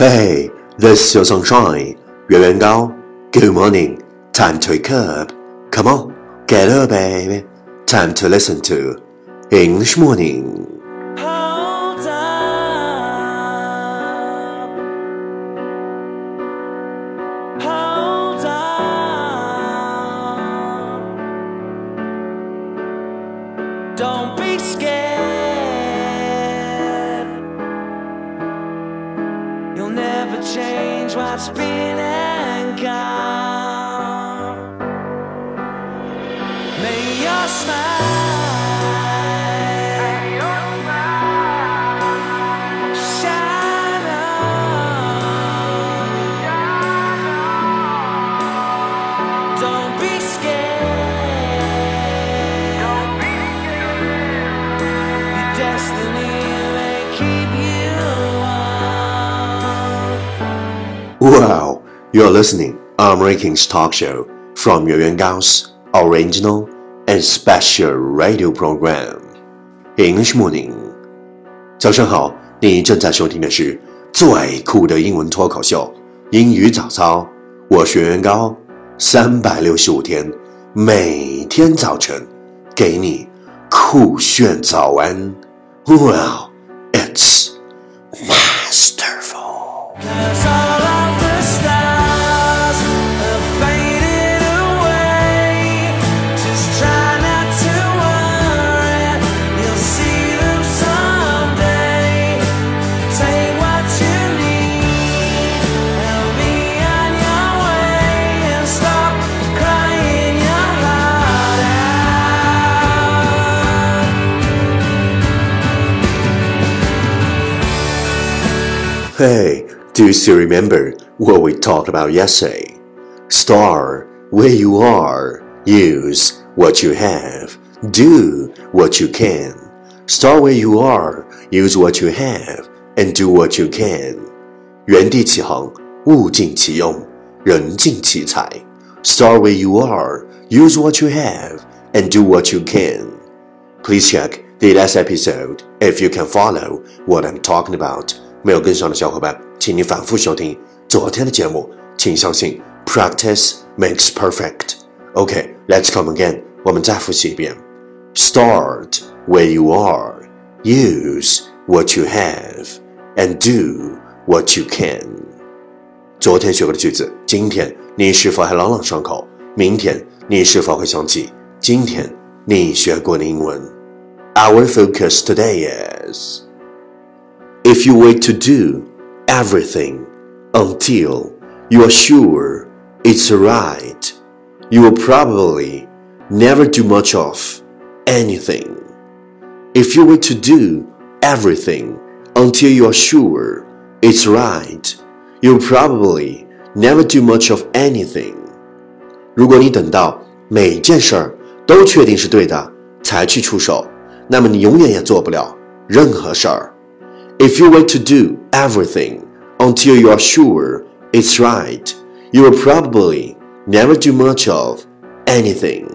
Hey, this is your sunshine. 圆圆高 Good morning. Time to wake up. Come on, get up, baby. Time to listen to English morning. Hold up. Hold up. Don't change what's been and gone. Wow, you're listening on Rankings Talk Show from 圆圆高's original and special radio program English Morning. 早上好，你正在收听的是最酷的英文脱口秀——英语早操。我是圆圆高，三百六十五天，每天早晨给你酷炫早安。Wow, it's masterful. Hey, do you still remember what we talked about yesterday? Start where you are, use what you have, do what you can. Start where you are, use what you have, and do what you can. 原地起航，物尽其用，人尽其才。Start where you are, use what you have, and do what you can. Please check the last episode if you can follow what I'm talking about. 没有跟上的小伙伴，请你反复收听昨天的节目。请相信，practice makes perfect. OK, let's come again. 我们再复习一遍。Start where you are, use what you have, and do what you can. 昨天学过的句子，今天你是否还朗朗上口？明天你是否会想起今天你学过的英文？Our focus today is if you wait to do everything until you are sure it's right, you will probably never do much of anything. If you wait to do everything until you are sure it's right, you'll probably never do much of anything. 如果你等到每件事儿都确定是对的才去出手，那么你永远也做不了任何事儿。 If you wait to do everything until you are sure it's right, you will probably never do much of anything.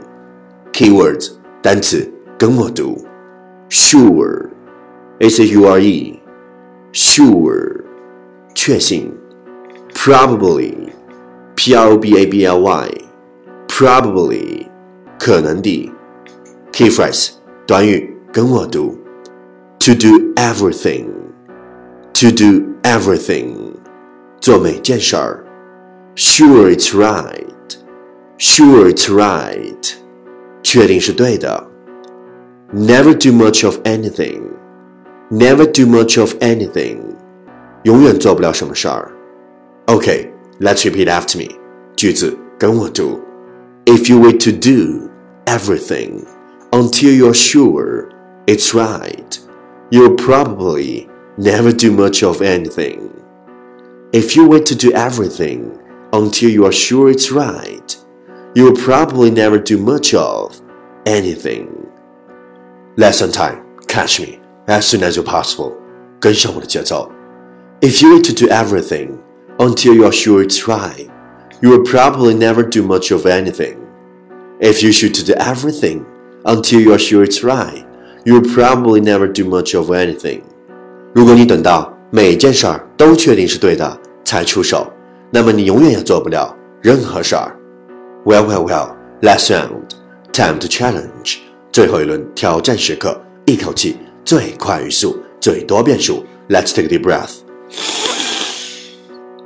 Keywords 单词跟我读，sure, s u r e, sure, 确信，probably, p r o b a b l y, probably, 可能的，key phrase 短语跟我读，to do everything, to do everything, 做每件事儿，sure it's right, sure it's right, 确定是对的，never do much of anything, never do much of anything, 永远做不了什么事儿。Okay, let's repeat after me. 句子跟我读。If you wait to do everything until you're sure it's right, you'll probably never do much of anything. If you wait to do everything until you are sure it's right, you'll probably never do much of anything. Lesson time, catch me as soon as you're possible. 跟上我的节奏。If you wait to do everything until you're sure it's right, you will probably never do much of anything. If you shoot to do everything until you're sure it's right, you will probably never do much of anything. 如果你等到每件事儿都确定是对的才出手，那么你永远也做不了任何事儿。Well, well, well, last round, time to challenge。最后一轮挑战时刻，一口气最快语速，最多变数。Let's take a deep breath.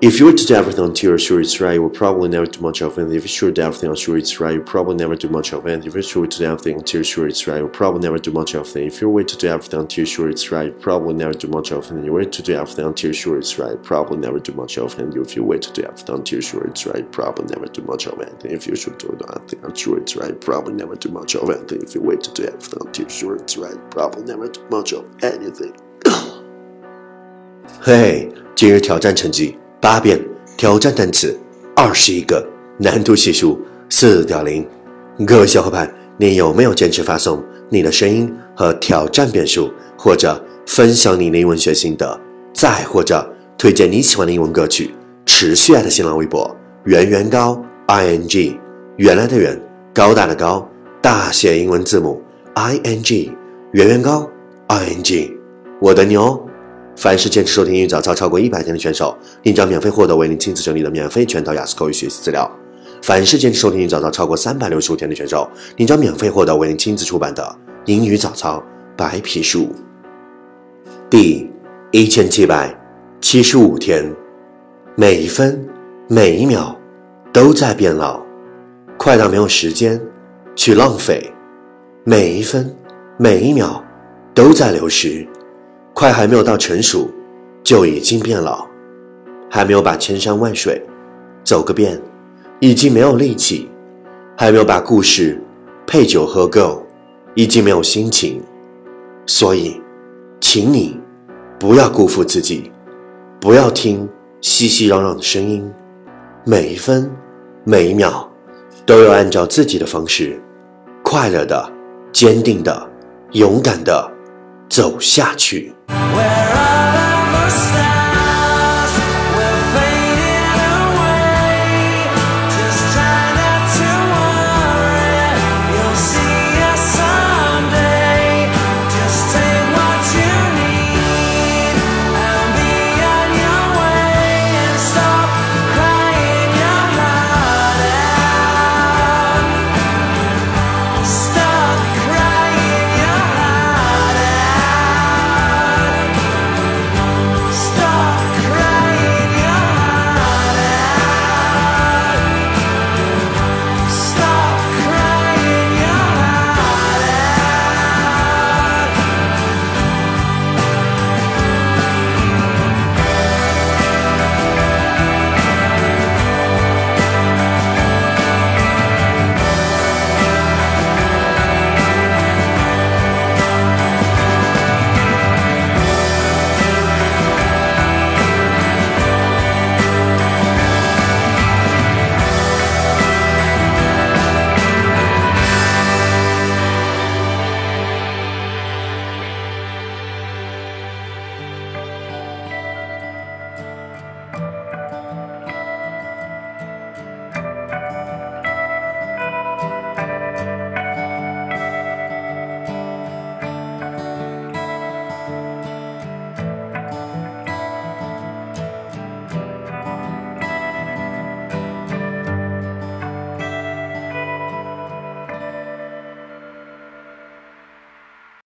If you were to do everything until you're sure it's right, you will probably never do much of it. If you're sure to do everything until it's right, you probably never do much of it. If you're sure to do everything until you're sure it's right, you will probably never do much of it. If you're way to do everything until you're sure it's right, you probably never do much of it. You're way to do everything until you're sure it's right, probably never do much of it. If you wait to do everything until you're sure it's right, probably never do much of it. If you're sure to do everything until it's right, probably never do much of it. If you wait to do everything until you're sure it's right, probably never do much of anything. 嘿，今日挑战成绩 八遍。挑战单词二十一个，难度系数四点零。各位小伙伴，你有没有坚持发送你的声音和挑战变数，或者分享你的英文学心得，再或者推荐你喜欢的英文歌曲？持续爱的新浪微博圆圆高 i n g，原来的圆，高大的高，大写英文字母 i n g，圆圆高 i n g，我等你哦。凡是坚持收听英语早操超过一百天的选手，您将免费获得为您亲自整理的免费全套雅思口语学习资料。凡是坚持收听英语早操超过三百六十五天的选手，您将免费获得为您亲自出版的英语早操白皮书。第一千七百七十五天，每一分每一秒都在变老，快到没有时间去浪费；每一分每一秒都在流失。快还没有到成熟，就已经变老；还没有把千山万水走个遍，已经没有力气；还没有把故事配酒喝够，已经没有心情。所以，请你不要辜负自己，不要听熙熙攘攘的声音，每一分每一秒都要按照自己的方式，快乐的、坚定的、勇敢的走下去。